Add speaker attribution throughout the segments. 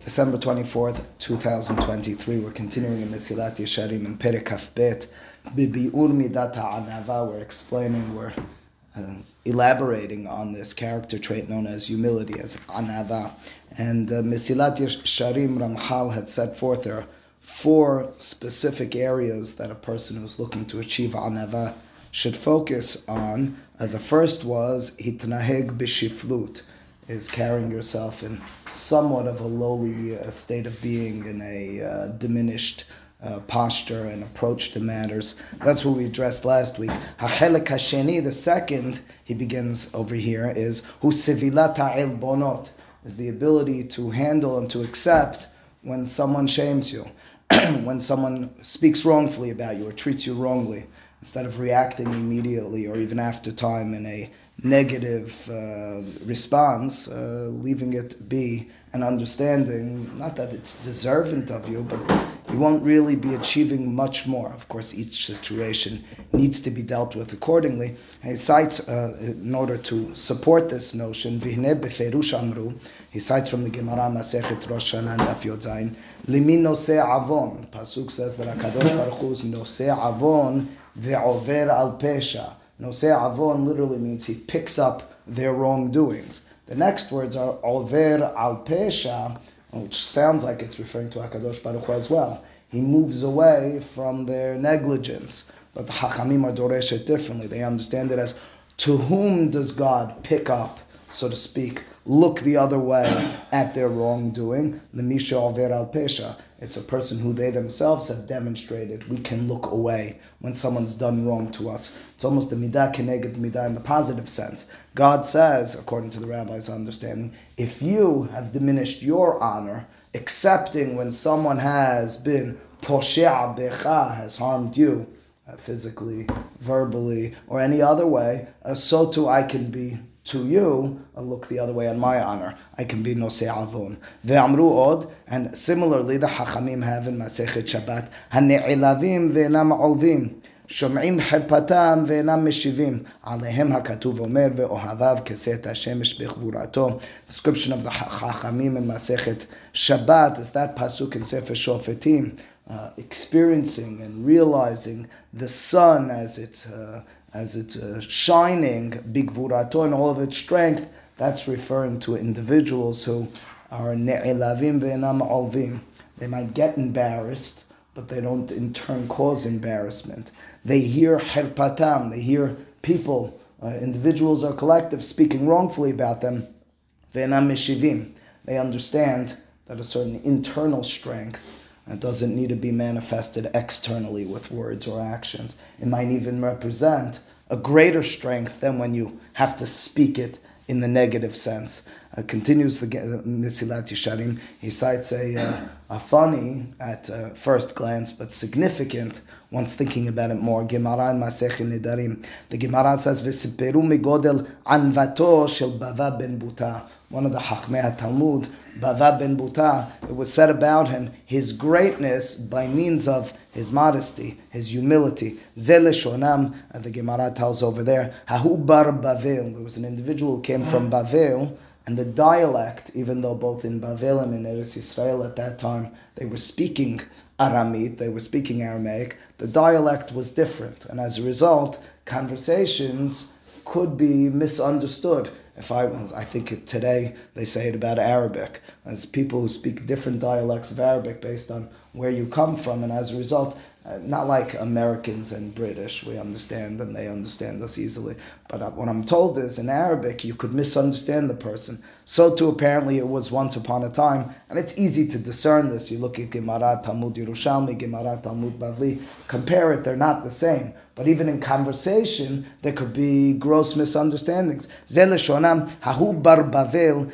Speaker 1: December 24th, 2023. We're continuing in Mesilat Yesharim in Perek Kaf Bet. Bibiur Midat Anava. We're explaining, we're uh, elaborating on this character trait known as humility, as Anava. And uh, Mesilat Yesharim Ramchal had set forth there are four specific areas that a person who's looking to achieve Anava should focus on. Uh, the first was Hitnaheg Bishiflut is carrying yourself in somewhat of a lowly uh, state of being, in a uh, diminished uh, posture and approach to matters. That's what we addressed last week. Ha'chelik hasheni, the second, he begins over here, is hu sevilat bonot, is the ability to handle and to accept when someone shames you, when someone speaks wrongfully about you or treats you wrongly instead of reacting immediately or even after time in a negative uh, response, uh, leaving it be and understanding, not that it's deserving of you, but you won't really be achieving much more. Of course, each situation needs to be dealt with accordingly. He cites, uh, in order to support this notion, he cites from the Gemara Masechet Rosh Hashanah Daf Yodzayin, Limi noseh avon. Pasuk says that HaKadosh Baruch Hu is noseh avon ve'over al pesha. Noseh avon literally means he picks up their wrongdoings. The next words are over al pesha, which sounds like it's referring to Hakadosh Baruch Hu as well. He moves away from their negligence, but the Hachamim are doresh it differently. They understand it as to whom does God pick up, so to speak, look the other way at their wrongdoing? The Misha over al pesha. It's a person who they themselves have demonstrated we can look away when someone's done wrong to us. It's almost a midah keneged midah in the positive sense. God says, according to the rabbi's understanding, if you have diminished your honor, accepting when someone has been poshea becha, has harmed you, uh, physically, verbally, or any other way, uh, so too I can be to you, I'll look the other way on my honor. I can be nosei avon. Ve'amru od, and similarly the Hachamim have in Masechet Shabbat, הנעלבים ve'enam olvim. שומעים חרפתם ואינם משיבים. עליהם הכתוב אומר, ואוהביו כסת השמש בגבורתו. Description of the חכמים in מסכת Shabbat is that pasuk in Sefer Shofetim, uh, experiencing and realizing the sun as it's uh, as it's uh, shining, bigvurato, and all of its strength, that's referring to individuals who are ne'ilavim ve'enam alvim. They might get embarrassed, but they don't in turn cause embarrassment. They hear herpatam, they hear people, uh, individuals or collectives speaking wrongfully about them, ve'enam meshivim. They understand that a certain internal strength it doesn't need to be manifested externally with words or actions. It might even represent a greater strength than when you have to speak it in the negative sense. Uh, continues the Mesilat Yesharim. He cites a, uh, a funny at uh, first glance, but significant once thinking about it more. Gemara in Masech Nedarim. The Gemara says, "V'siperu migodel anvato shel Bava ben Buta." one of the Hachmei Talmud, Bava ben Buta, it was said about him his greatness by means of his modesty, his humility. Zele Shonam, the Gemara tells over there, Hahu bar Bavel. There was an individual came from Bavel, and the dialect, even though both in Bavel and in Eretz Israel at that time they were speaking Aramite, they were speaking Aramaic, the dialect was different, and as a result, conversations could be misunderstood. If I, I think today they say it about Arabic, as people who speak different dialects of Arabic based on where you come from, and as a result, not like Americans and British, we understand and they understand us easily. But uh, what I'm told is in Arabic, you could misunderstand the person. So too, apparently, it was once upon a time, and it's easy to discern this. You look at Gemara, Talmud Yerushalmi, Gemara, Talmud Bavli, compare it, they're not the same. But even in conversation, there could be gross misunderstandings. Bavel.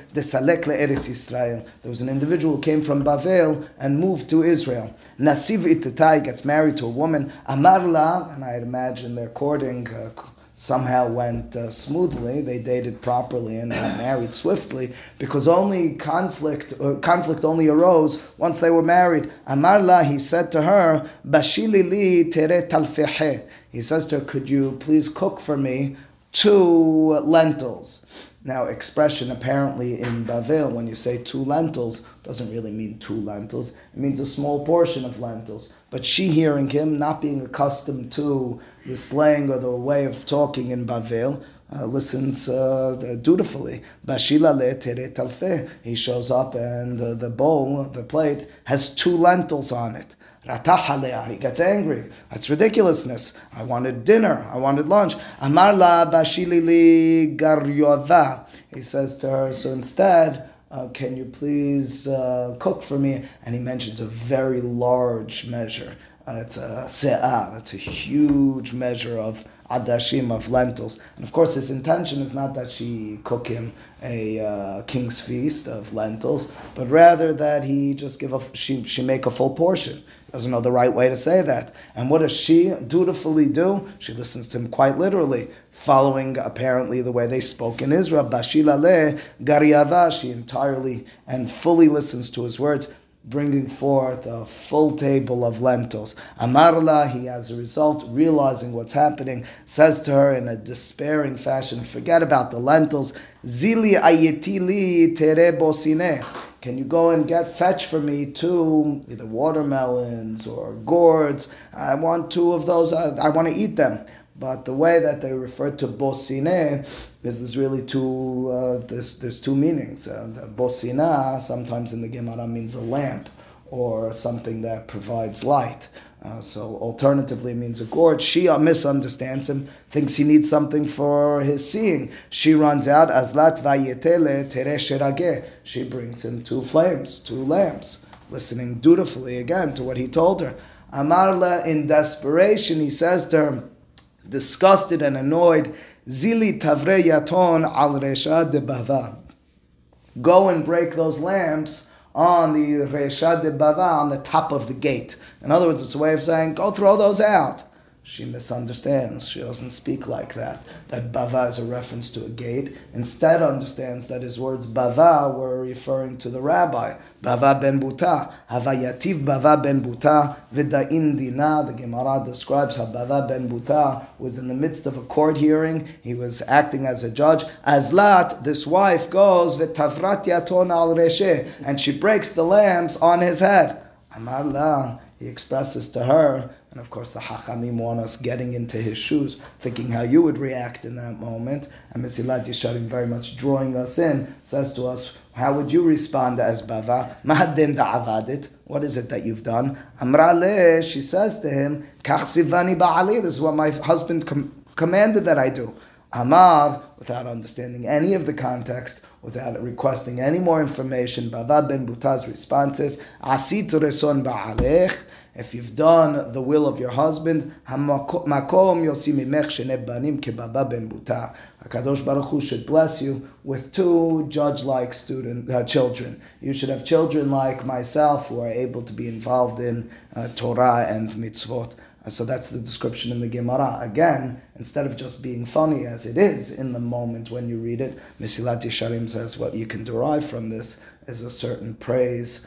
Speaker 1: There was an individual who came from Bavel and moved to Israel. Nasiv itatai gets married to a woman. Amarla, and I'd imagine they're courting. Uh, somehow went uh, smoothly. They dated properly and got married swiftly because only conflict uh, conflict only arose once they were married. Amarla, he said to her, "Bashili li tere talfehe." He says to her, "Could you please cook for me two lentils?" Now, expression apparently in Bavel, when you say two lentils, doesn't really mean two lentils. It means a small portion of lentils. But she hearing him, not being accustomed to the slang or the way of talking in Bavel, uh, listens uh, dutifully. He shows up and uh, the bowl, the plate, has two lentils on it. He gets angry. That's ridiculousness. I wanted dinner. I wanted lunch. Bashilili. He says to her, so instead, uh, can you please uh, cook for me? And he mentions a very large measure. Uh, it's a se'ah. That's a huge measure of adashim of lentils. And of course, his intention is not that she cook him a uh, king's feast of lentils, but rather that he just give a she she make a full portion. Doesn't know the right way to say that. And what does she dutifully do? She listens to him quite literally, following apparently the way they spoke in Israel. Bashila le gariava. She entirely and fully listens to his words bringing forth a full table of lentils. Amarla, he as a result, realizing what's happening, says to her in a despairing fashion, forget about the lentils. Zili ayetili tere bosine. Can you go and get fetch for me two either watermelons or gourds? I want two of those. I, I want to eat them. But the way that they refer to bosine is there's really two uh, there's, there's two meanings. Uh, bosina sometimes in the Gemara means a lamp or something that provides light. Uh, so alternatively means a gourd. She misunderstands him, thinks he needs something for his seeing. She runs out, azlat vayetele tere She brings him two flames, two lamps, listening dutifully again to what he told her. Amarla, in desperation, he says to her, disgusted and annoyed, Zili tavre yaton al resha de bava. Go and break those lamps on the resha de bava, on the top of the gate. In other words, it's a way of saying, go throw those out she misunderstands. She doesn't speak like that. That bava is a reference to a gate. Instead, understands that his words bava were referring to the rabbi. Bava ben buta. Havayativ bava ben buta v'da'in dina. The Gemara describes how bava ben buta was in the midst of a court hearing. He was acting as a judge. Azlat, this wife, goes v'tavrat yaton al reshe. And she breaks the lamps on his head. Amar he expresses to her and of course, the Hachamim want us getting into his shoes, thinking how you would react in that moment. And Mesilat Yesharim very much drawing us in, says to us, how would you respond as Bava? Mahadin da'avadit. What is it that you've done? Amrale, she says to him, Kachsivani ba'ali. This is what my husband com- commanded that I do. Amar, without understanding any of the context, without requesting any more information, Bava ben Buta's response is, reson ba'alech. If you've done the will of your husband, Hakadosh Baruch Hu should bless you with two judge-like student uh, children. You should have children like myself who are able to be involved in uh, Torah and mitzvot. Uh, so that's the description in the Gemara. Again, instead of just being funny as it is in the moment when you read it, Mesilat Yesharim says what you can derive from this is a certain praise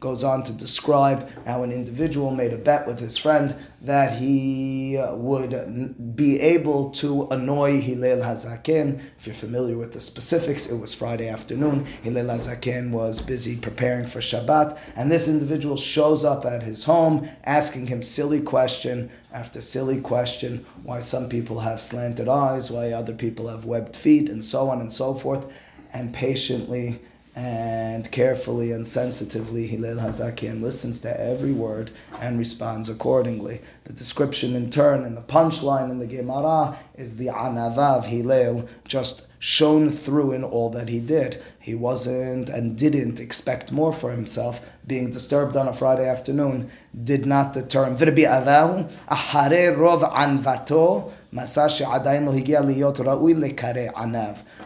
Speaker 1: goes on to describe how an individual made a bet with his friend that he would be able to annoy Hillel Hazaken. If you're familiar with the specifics, it was Friday afternoon. Hillel Hazaken was busy preparing for Shabbat, and this individual shows up at his home asking him silly question after silly question why some people have slanted eyes, why other people have webbed feet, and so on and so forth, and patiently and carefully and sensitively Hillel Hazaken listens to every word and responds accordingly. The description in turn and the punchline in the Gemara is the anava of Hillel just shown through in all that he did. He wasn't and didn't expect more for himself. Being disturbed on a Friday afternoon did not deter him.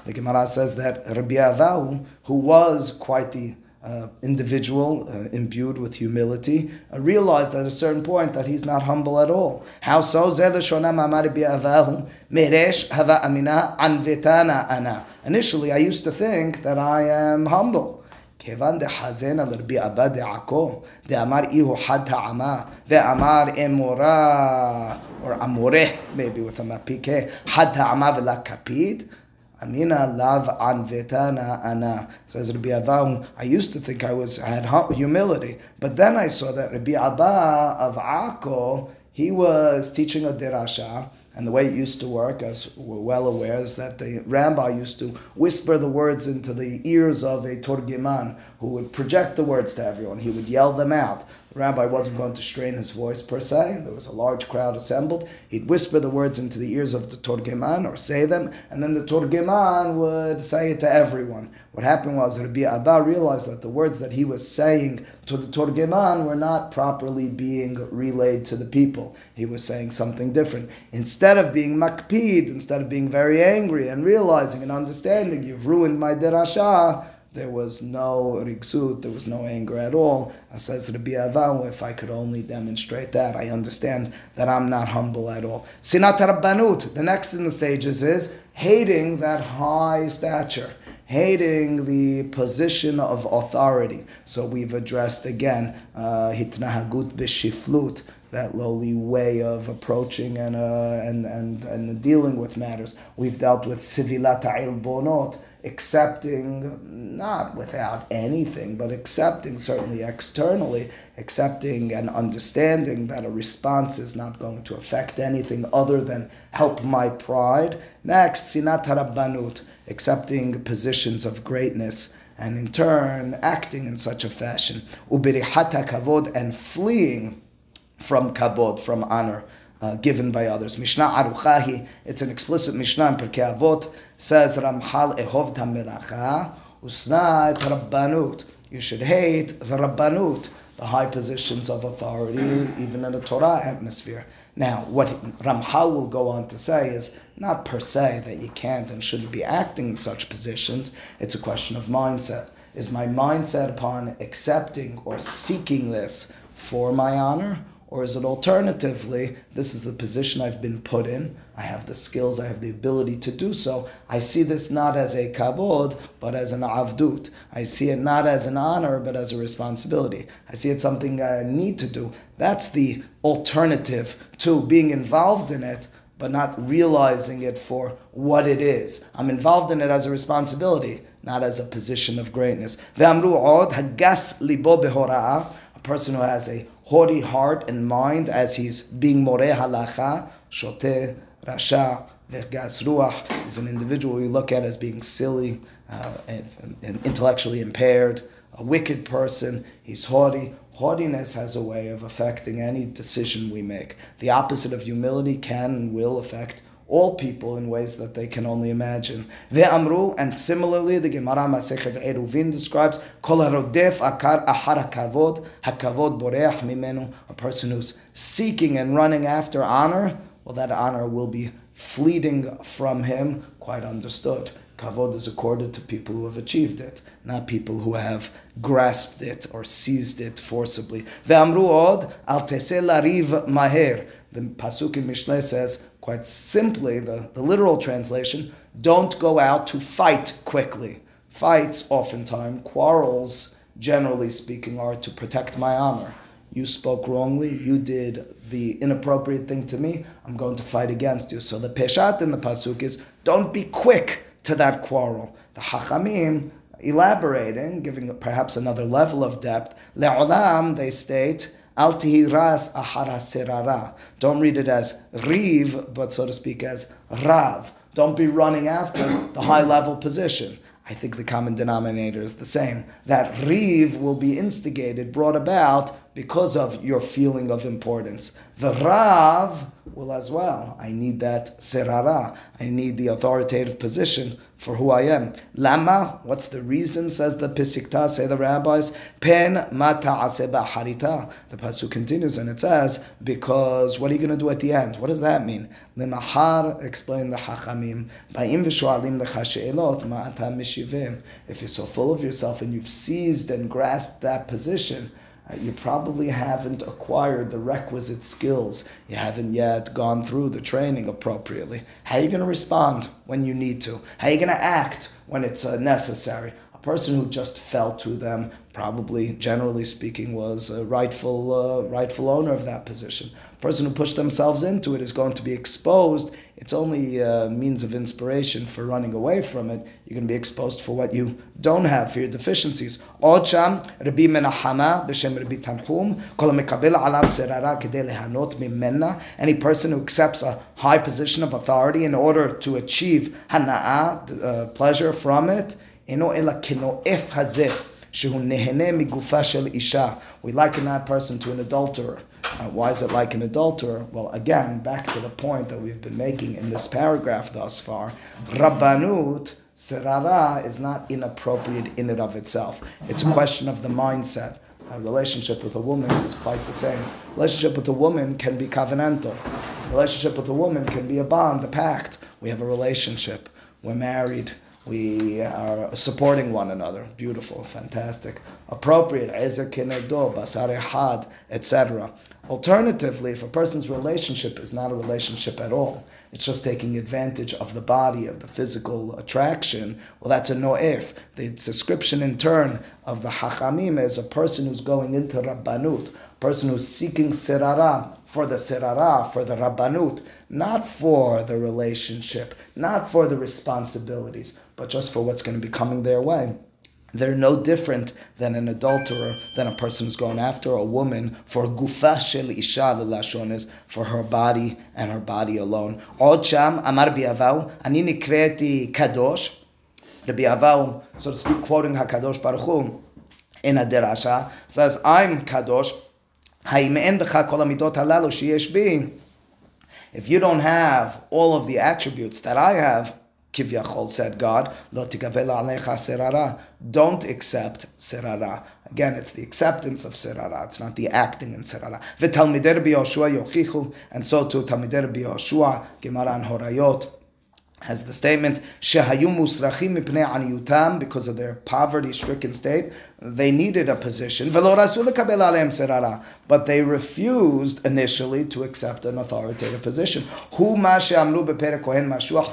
Speaker 1: The Gemara says that Rabbi Avahu, who was quite the uh, individual uh, imbued with humility uh, realized at a certain point that he's not humble at all. How so? Initially, I used to think that I am humble. כיוון דחזנה לרבי אבא דעכו, דאמר איהו חד טעמה, ואמר אמורה, or אמורה, maybe with a מפיקה, חד טעמה ולה כפית, Amina lav anvetana ana. Says Rabbi Abba, I used to think I was I had humility, but then I saw that Rabbi Abba of Akko, he was teaching a derasha, and the way it used to work, as we're well aware, is that the rabbi used to whisper the words into the ears of a Torgiman who would project the words to everyone. He would yell them out. The rabbi wasn't going to strain his voice per se. There was a large crowd assembled. He'd whisper the words into the ears of the Torgeman or say them, and then the Torgeman would say it to everyone. What happened was Rabbi Abba realized that the words that he was saying to the Torgeman were not properly being relayed to the people. He was saying something different. Instead of being makpid, instead of being very angry and realizing and understanding, you've ruined my derasha, there was no rigsut, there was no anger at all. As says Rabbi Avahu, if I could only demonstrate that, I understand that I'm not humble at all. Sinat Rabbanut, the next in the stages is hating that high stature, hating the position of authority. So we've addressed again, uh, hitnahagut b'shiflut, that lowly way of approaching and, uh, and, and, and dealing with matters. We've dealt with civilat bonot accepting, not without anything, but accepting certainly externally, accepting and understanding that a response is not going to affect anything other than help my pride. Next, sinat rabbanut, accepting positions of greatness and in turn acting in such a fashion. Ubirihata kavod and fleeing from kabod, from honor. Uh, given by others. Mishnah Aruchahi, it's an explicit Mishnah in Pirkei Avot, says Ramchal Ehov Tamelacha, Usna et Rabbanut. You should hate the Rabbanut, the high positions of authority, even in a Torah atmosphere. Now, what Ramchal will go on to say is not per se that you can't and shouldn't be acting in such positions, it's a question of mindset. Is my mindset upon accepting or seeking this for my honor? Or is it alternatively, this is the position I've been put in, I have the skills, I have the ability to do so. I see this not as a kabod, but as an avdut. I see it not as an honor, but as a responsibility. I see it something I need to do. That's the alternative to being involved in it, but not realizing it for what it is. I'm involved in it as a responsibility, not as a position of greatness. A person who has a haughty heart and mind as he's being moreh halacha, shoteh, rasha, vergas ruach, is an individual we look at as being silly uh, and, and intellectually impaired, a wicked person. He's haughty. Haughtiness has a way of affecting any decision we make. The opposite of humility can and will affect all people in ways that they can only imagine. Ve'amru, and similarly, the Gemara Masechet Eruvin describes, Kol harodef akar ahar hakavod, hakavod boreach mimenu, a person who's seeking and running after honor, well, that honor will be fleeting from him, quite understood. Kavod is accorded to people who have achieved it, not people who have grasped it or seized it forcibly. Ve'amru od, al tese lariv maher. The Pasuk in Mishle says, quite simply, the, the literal translation, don't go out to fight quickly. Fights, oftentimes, quarrels, generally speaking, are to protect my honor. You spoke wrongly, you did the inappropriate thing to me, I'm going to fight against you. So the peshat in the pasuk is don't be quick to that quarrel. The hachamim, elaborating, giving perhaps another level of depth, le'olam, they state, Al ras ahara serara. Don't read it as riv, but so to speak as rav. Don't be running after the high level position. I think the common denominator is the same. That riv will be instigated, brought about because of your feeling of importance. The rav will as well. I need that serara. I need the authoritative position for who I am. Lama, what's the reason, says the Pisikta, say the rabbis? Pen mata aseba harita. The Pasuk continues and it says, because what are you going to do at the end? What does that mean? Lemahar, explain the Hachamim, Ba'im v'shualim lecha ma'ata mishivim. If you're so full of yourself and you've seized and grasped that position, you probably haven't acquired the requisite skills. You haven't yet gone through the training appropriately. How are you going to respond when you need to? How are you going to act when it's uh, necessary? A person who just fell to them, probably, generally speaking, was a rightful, uh, rightful owner of that position person who pushed themselves into it is going to be exposed. It's only a means of inspiration for running away from it. You're going to be exposed for what you don't have, for your deficiencies. Ocham, Rabbi Rabbi kol mekabel serara. Any person who accepts a high position of authority in order to achieve hana'ah, uh, pleasure from it. We liken that person to an adulterer. Uh, why is it like an adulterer? Well, again, back to the point that we've been making in this paragraph thus far. Rabbanut, serara, is not inappropriate in and of itself. It's a question of the mindset. A relationship with a woman is quite the same. Relationship with a woman can be covenantal. Relationship with a woman can be a bond, a pact. We have a relationship. We're married. We are supporting one another. Beautiful, fantastic, appropriate. Do, basarehad, etc. Alternatively, if a person's relationship is not a relationship at all, it's just taking advantage of the body, of the physical attraction, well, that's a no'if. The description in turn of the hachamim is a person who's going into rabbanut, a person who's seeking sirara for the sirara, for the rabbanut, not for the relationship, not for the responsibilities, but just for what's going to be coming their way. They're no different than an adulterer, than a person who's going after a woman for gufa shel isha is for her body and her body alone. Od sham amar bi'avau ani nikreti kadosh. Rabbi Avau, so to speak, quoting Hakadosh Baruch Hu in a derasha, says, "I'm kadosh." If you don't have all of the attributes that I have, Kivyachol said God. Don't accept serara. Again, it's the acceptance of serara. It's not the acting in serara. And so too, talmider biyoshua, Gemara and Horayot has the statement shehayu musrachim mipnei aniyutam because of their poverty-stricken state. They needed a position, but they refused initially to accept an authoritative position. Ma mashuach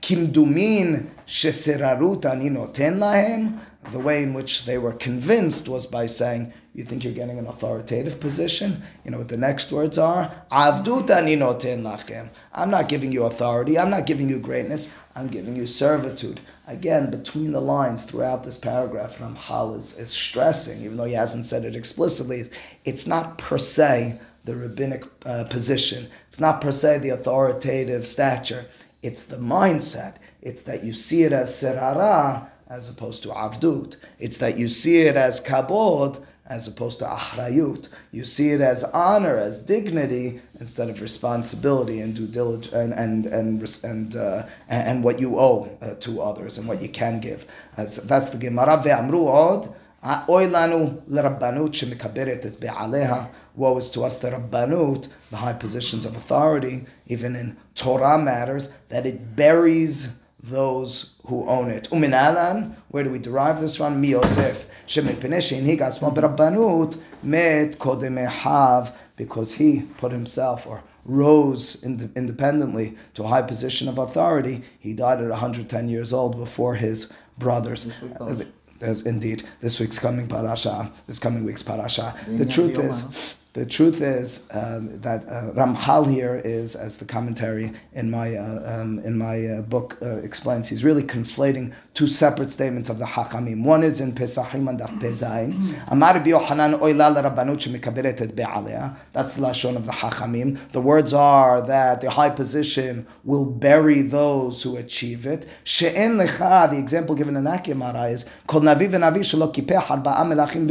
Speaker 1: kimdumin sheserarut ani. The way in which they were convinced was by saying, you think you're getting an authoritative position? You know what the next words are? lachem. I'm not giving you authority. I'm not giving you greatness. I'm giving you servitude. Again, between the lines throughout this paragraph, Ramchal is, is stressing, even though he hasn't said it explicitly, it's not per se the rabbinic uh, position. It's not per se the authoritative stature. It's the mindset. It's that you see it as serara as opposed to avdut. It's that you see it as kabod as opposed to achrayut. You see it as honor, as dignity, instead of responsibility and due diligence and and and and, uh, and what you owe uh, to others and what you can give. As, that's the Gemara. Ve'amru od. Woe is to us the rabbanut, the high positions of authority, even in Torah matters, that it buries those who own it. Uminalan, where do we derive this from? Mi Yosef. He got small Rabbanut, met Kodemehav, because he put himself or rose independently to a high position of authority. He died at 110 years old before his brothers. There's indeed this week's coming parasha, this coming week's parasha. The truth is, the truth is uh, that uh, Ramchal here is, as the commentary in my uh, um, in my uh, book uh, explains, he's really conflating two separate statements of the Hachamim. One is in Pesachim and Daf Pezayin. Amar Yohanan oila. That's the lashon of the Hachamim. The words are that the high position will bury those who achieve it. She'en lecha. The example given in that is kol navi v'navi shelo kipeh arba'a melachim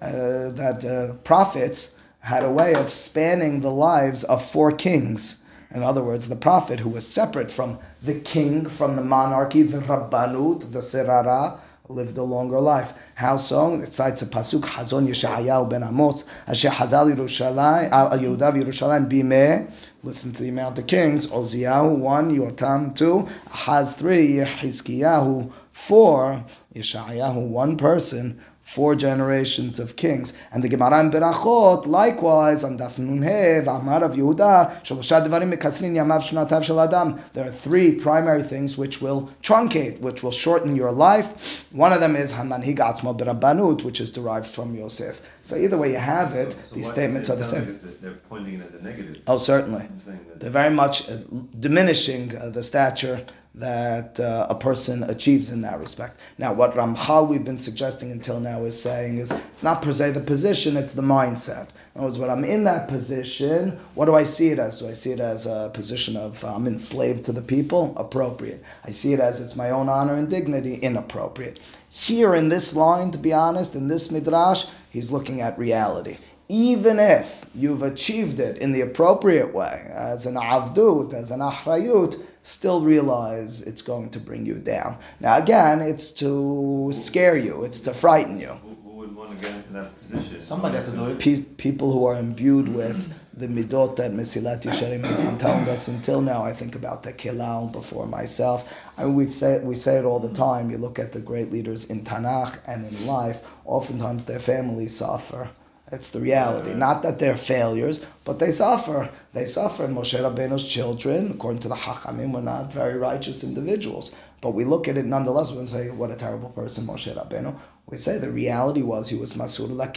Speaker 1: uh, that uh, prophets had a way of spanning the lives of four kings. In other words, the prophet who was separate from the king, from the monarchy, the rabbanut, the serara, lived a longer life. How so? It cites a pasuk Hazon Yeshayahu ben Amos Asher Hazal Yerushalayim Al Yehuda Yerushalayim Bimeh. Listen to the amount of kings. Oziyahu one, Yotam two, Ahaz three, Yehizkiyahu four, Yeshayahu one person four generations of kings. And the Gemara in Berachot, likewise, on Daf Nunhe, Amar of Yehuda, Shalosha Devarim Yamav Shnatav Shel Adam. There are three primary things which will truncate, which will shorten your life. One of them is Hamanhig Atzmo Berabbanut, which is derived from Yosef. So either way you have it, so, so these statements are the same.
Speaker 2: They're pointing it as a negative.
Speaker 1: Oh, certainly. They're very much uh, diminishing uh, the stature that uh, a person achieves in that respect. Now, what Ramchal we've been suggesting until now is saying is it's not per se the position, it's the mindset. In other words, when I'm in that position, what do I see it as? Do I see it as a position of uh, I'm enslaved to the people? Appropriate. I see it as it's my own honor and dignity? Inappropriate. Here in this line, to be honest, in this midrash, he's looking at reality even if you've achieved it in the appropriate way, as an avdut, as an ahrayut, still realize it's going to bring you down. Now, again, it's to scare you, it's to frighten you.
Speaker 2: Who, would want to get into that position?
Speaker 3: Somebody has to do it.
Speaker 1: people who are imbued with the midot that Mesilat Yesharim has been telling us until now. I think about the Kilal before myself. I mean, we say we say it all the time. You look at the great leaders in Tanakh and in life. Oftentimes, their families suffer it's the reality. Not that they're failures, but they suffer. They suffer. And Moshe Rabbeinu's children, according to the Hachamim, were not very righteous individuals. But we look at it nonetheless. We say, what a terrible person Moshe Rabbeinu. We say the reality was he was Masur la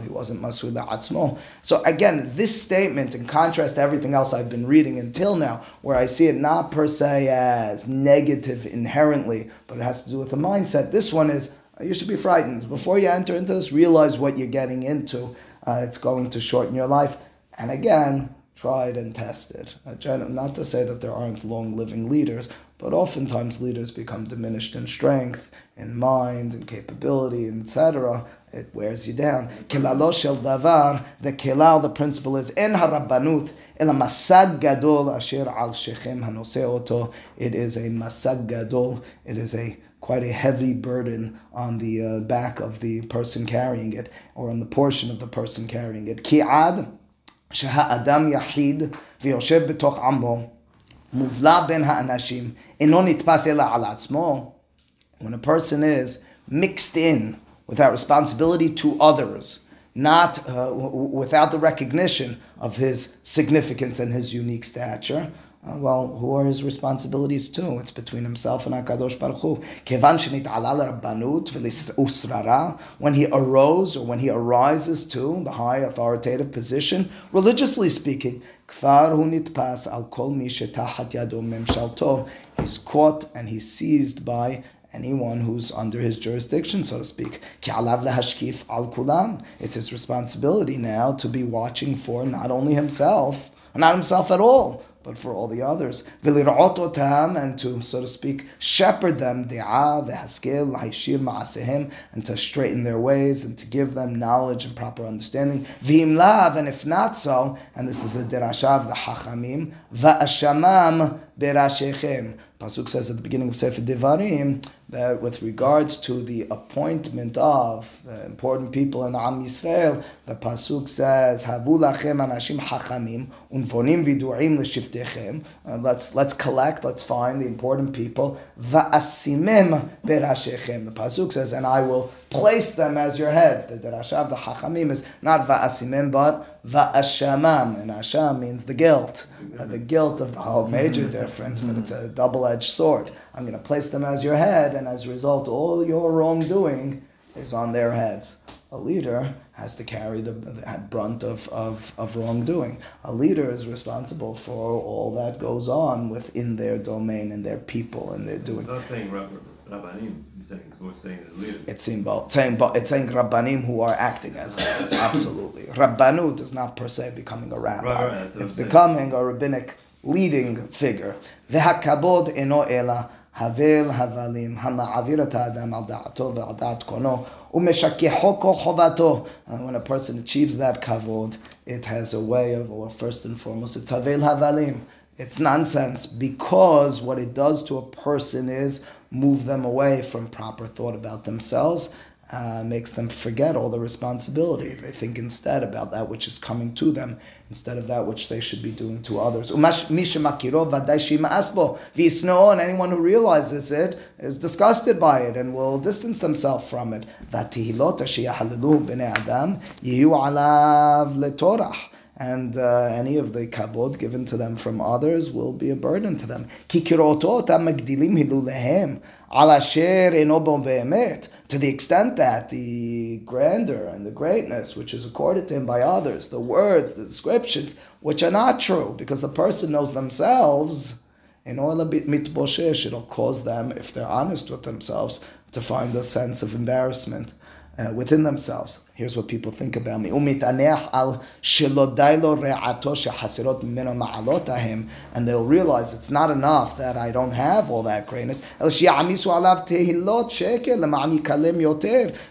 Speaker 1: He wasn't Masur la So again, this statement, in contrast to everything else I've been reading until now, where I see it not per se as negative inherently, but it has to do with the mindset. This one is you should be frightened. Before you enter into this, realize what you're getting into. Uh, it's going to shorten your life. And again, tried and tested. Uh, not to say that there aren't long living leaders, but oftentimes leaders become diminished in strength, in mind, in capability, etc. It wears you down. Kilalo shel davar, the kilal, the principle is in harabbanut, ela masag gadol asher al shechem hanose oto. It is a masag gadol. It is a quite a heavy burden on the uh, back of the person carrying it, or on the portion of the person carrying it. Ki'ad שהאדם יחיד ויושב בתוך עמו, מובלע בין האנשים, אינו נתפס אלא על עצמו. When a person is mixed in without responsibility to others, not uh, without the recognition of his significance and his unique stature, uh, well, who are his responsibilities too? It's between himself and HaKadosh Baruch Hu. Kevan usrara, When he arose or when he arises to the high authoritative position, religiously speaking, he's caught and he's seized by anyone who's under his jurisdiction, so to speak. It's his responsibility now to be watching for not only himself, not himself at all, but for all the others. And to, so to speak, shepherd them, and to straighten their ways and to give them knowledge and proper understanding. And if not so, and this is a derashav the hachamim, va'ashamam berashechem. Pasuk says at the beginning of Sefer Devarim that with regards to the appointment of uh, important people in Am Yisrael, the Pasuk says, Havu lachem anashim hachamim unvonim vidurim l'shiftechem. Uh, let's, let's collect, let's find the important people. Va'asimem berashechem. The Pasuk says, and I will place them as your heads. The Derashav, the Hachamim is not va'asimim, but va'ashamam. And asham means the guilt. Uh, the guilt of the whole major difference, but it's a double-edged sword. I'm going to place them as your head, and as a result, all your wrongdoing is on their heads. A leader has to carry the, the brunt of, of, of wrongdoing. A leader is responsible for all that goes on within their domain and their people and their doing. It's
Speaker 2: not saying Rabbanim, saying it's more saying as leaders.
Speaker 1: It's saying both. Saying, it's saying Rabbanim who are acting as leaders, absolutely. Rabbanut is not per se becoming a rabbi.
Speaker 2: Right, right,
Speaker 1: it's becoming a rabbinic leading figure. V'hakabod eno ela הבל הבלים, המעביר את האדם על דעתו ועל דעת קונו, ומשכחו כל חובתו. Uh, when a person achieves that kavod, it has a way of, or first and foremost, it's havel havalim. it's nonsense because what it does to a person is move them away from proper thought about themselves uh, makes them forget all the responsibility. They think instead about that which is coming to them instead of that which they should be doing to others. And anyone who realizes it is disgusted by it and will distance themselves from it. And uh, any of the kabod given to them from others will be a burden to them. To the extent that the grandeur and the greatness which is accorded to him by others, the words, the descriptions, which are not true, because the person knows themselves, in order mitboshesh, it'll cause them, if they're honest with themselves, to find a sense of embarrassment uh, within themselves. Here's what people think about me. And they'll realize it's not enough that I don't have all that greatness.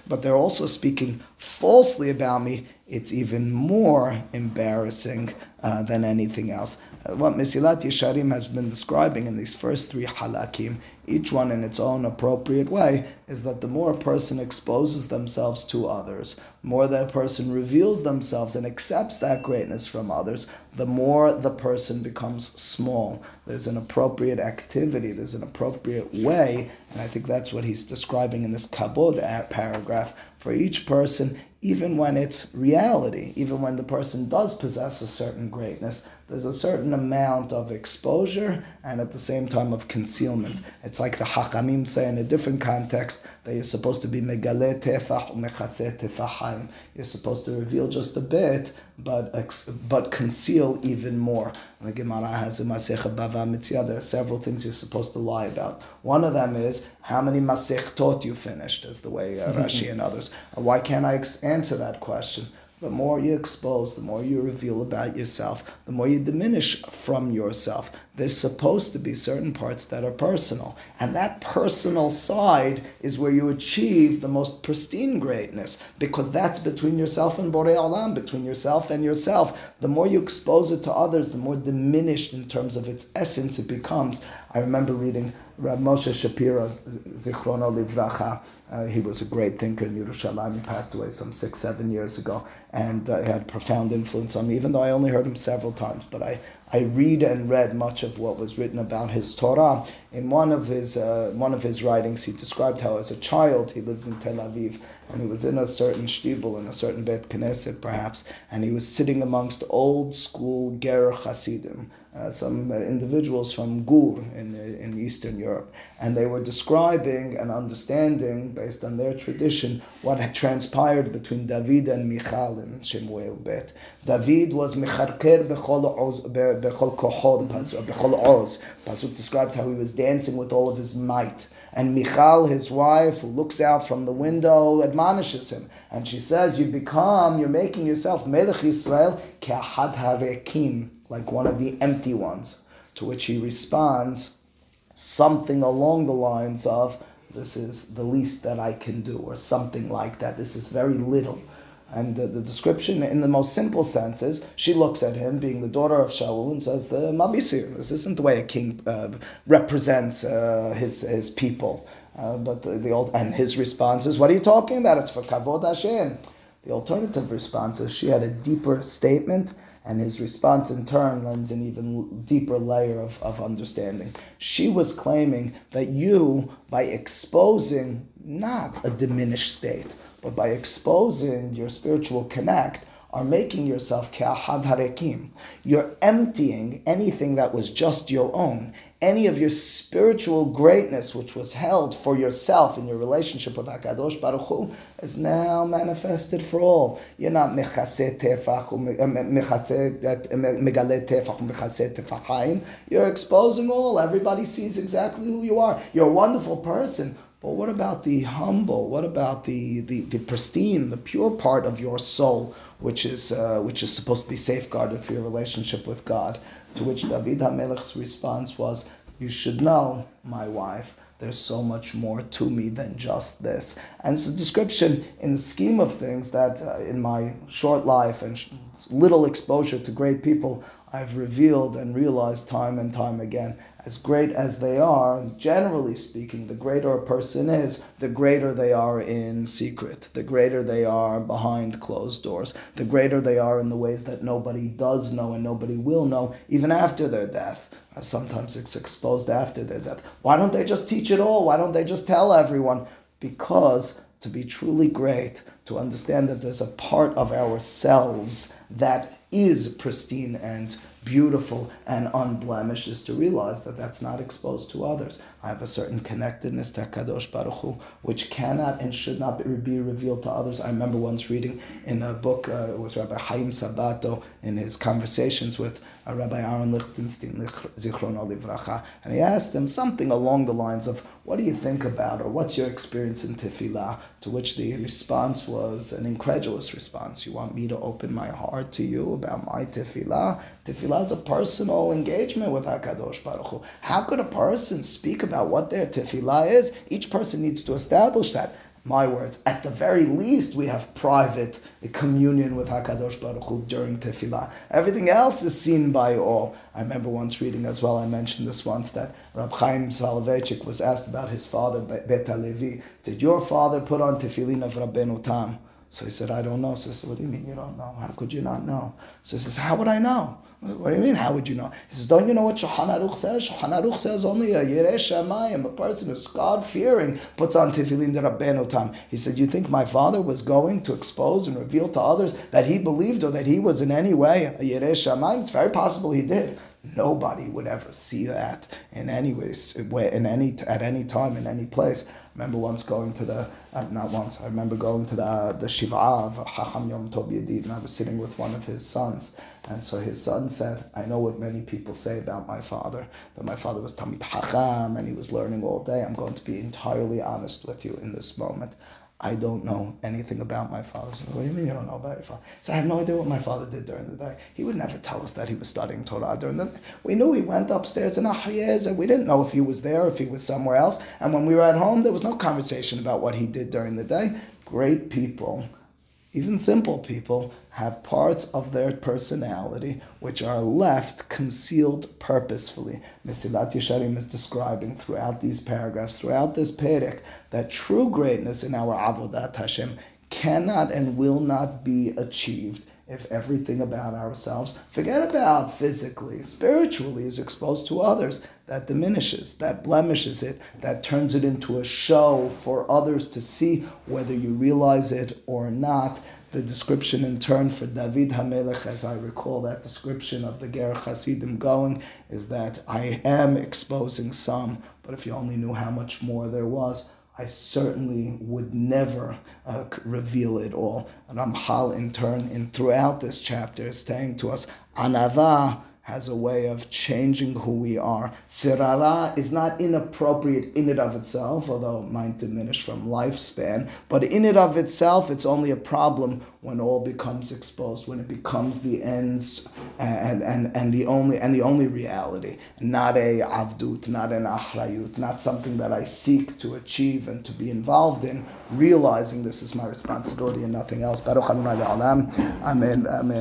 Speaker 1: But they're also speaking falsely about me. It's even more embarrassing uh, than anything else. Uh, what Mesilat Yesharim has been describing in these first three halakim each one in its own appropriate way, is that the more a person exposes themselves to others, more that person reveals themselves and accepts that greatness from others, the more the person becomes small. There's an appropriate activity, there's an appropriate way, and I think that's what he's describing in this kabod paragraph. For each person, even when it's reality, even when the person does possess a certain greatness, there's a certain amount of exposure and at the same time of concealment. It's like the Hachamim say in a different context that you're supposed to be megale tefach umechase tefachayim. You're supposed to reveal just a bit, but but conceal even more. The Gemara has in Masech Bava Metzia, there are several things you're supposed to lie about. One of them is how many Masechtot you finished, as the way uh, Rashi and others. Why can't I answer that question? the more you expose, the more you reveal about yourself, the more you diminish from yourself. There's supposed to be certain parts that are personal. And that personal side is where you achieve the most pristine greatness, because that's between yourself and Borei Olam, between yourself and yourself. The more you expose it to others, the more diminished in terms of its essence it becomes. I remember reading Rav Moshe Shapiro, Zichrono Livracha, uh, he was a great thinker in Yerushalayim. He passed away some six, seven years ago, and uh, had profound influence on me. Even though I only heard him several times, but I, I read and read much of what was written about his Torah. In one of his uh, one of his writings, he described how as a child he lived in Tel Aviv, and he was in a certain shtibel, in a certain Bet Knesset perhaps, and he was sitting amongst old school Ger Hasidim uh, some uh, individuals from Gur in, uh, in Eastern Europe, and they were describing and understanding, based on their tradition, what had transpired between David and Michal in Shemuel Bet. David was mecharker bechol bechol kohod, bechol oz. Pasuk describes how he was dancing with all of his might. And Michal, his wife, who looks out from the window, admonishes him. And she says, You become, you're making yourself Melech Yisrael ke'ahad harekim, like one of the empty ones. To which he responds something along the lines of, This is the least that I can do, or something like that. This is very little. And the, the description, in the most simple sense, is she looks at him, being the daughter of Shaul, and says, "The Mabisir. This isn't the way a king uh, represents uh, his his people." Uh, but the, the, old and his response is, "What are you talking about? It's for kavod Hashem." The alternative response is she had a deeper statement, and his response in turn lends an even deeper layer of, of understanding. She was claiming that you, by exposing not a diminished state but by exposing your spiritual connect, are making yourself ke'ahad harekim. You're emptying anything that was just your own. Any of your spiritual greatness, which was held for yourself in your relationship with Hakadosh Baruch Hu, is now manifested for all. You're not mechase tefach, uh, uh, megale tefach, mechase tefachayim. You're exposing all. Everybody sees exactly who you are. You're a wonderful person but what about the humble? What about the, the, the pristine, the pure part of your soul, which is, uh, which is supposed to be safeguarded for your relationship with God? To which David HaMelech's response was, you should know, my wife, there's so much more to me than just this. And it's a description in the scheme of things that uh, in my short life and little exposure to great people, I've revealed and realized time and time again. As great as they are, generally speaking, the greater a person is, the greater they are in secret, the greater they are behind closed doors, the greater they are in the ways that nobody does know and nobody will know, even after their death. Uh, sometimes it's exposed after their death. Why don't they just teach it all? Why don't they just tell everyone? Because to be truly great, to understand that there's a part of ourselves that is pristine and beautiful and unblemished is to realize that that's not exposed to others. I have a certain connectedness to Kadosh Baruch Hu, which cannot and should not be revealed to others. I remember once reading in a book, uh, it was Rabbi Chaim Sabato in his conversations with uh, Rabbi Aaron Lichtenstein, Zichron Livracha, and he asked him something along the lines of, what do you think about, or what's your experience in tefillah? To which the response was an incredulous response. You want me to open my heart to you about my tefillah? Tefillah is a personal engagement with HaKadosh Baruch Hu. How could a person speak about what their tefillah is? Each person needs to establish that my words. At the very least, we have private communion with Hakadosh Baruch Hu during Tefillah. Everything else is seen by all. I remember once reading as well. I mentioned this once that Rab Chaim Soloveitchik was asked about his father Bet Levi. Did your father put on tefillin of Rabbeinu Tam? So he said, I don't know. So I said, What do you mean you don't know? How could you not know? So he says, How would I know? What do you mean? How would you know? He says, Don't you know what Shulchan Aruch says? Shulchan Aruch says only a Yerei Shamayim, a person who's God fearing, puts on tefillin Rabbeinu Tam. He said, You think my father was going to expose and reveal to others that he believed or that he was in any way a Yerei Shamayim? It's very possible he did. Nobody would ever see that in any ways, in any at any time, in any place. I remember once going to the uh, not once. I remember going to the uh, the shiva of Chacham Yom Tov Yedid, and I was sitting with one of his sons, and so his son said, "I know what many people say about my father. That my father was Talmid Chacham and he was learning all day. I'm going to be entirely honest with you in this moment. I don't know anything about my father. So, what do you mean you don't know about your father? So I have no idea what my father did during the day. He would never tell us that he was studying Torah during the. We knew he went upstairs in Ahi Ezer, and we didn't know if he was there, or if he was somewhere else. And when we were at home, there was no conversation about what he did during the day. Great people even simple people, have parts of their personality which are left concealed purposefully. Mesilat Yesharim is describing throughout these paragraphs, throughout this Perek, that true greatness in our Avodat Hashem cannot and will not be achieved if everything about ourselves, forget about physically, spiritually, is exposed to others, that diminishes, that blemishes it, that turns it into a show for others to see whether you realize it or not. The description in turn for David Hamelech, as I recall that description of the Ger Hasidim going, is that I am exposing some, but if you only knew how much more there was, I certainly would never uh, reveal it all. Ramchal, in turn, in throughout this chapter, is saying to us, Anava has a way of changing who we are. Sirara is not inappropriate in and of itself, although it might diminish from lifespan, but in and of itself, it's only a problem when all becomes exposed, when it becomes the ends and, and, and the only and the only reality, not a avdut, not an ahrayut, not something that I seek to achieve and to be involved in, realizing this is my responsibility and nothing else. Baruch Amen. Amen.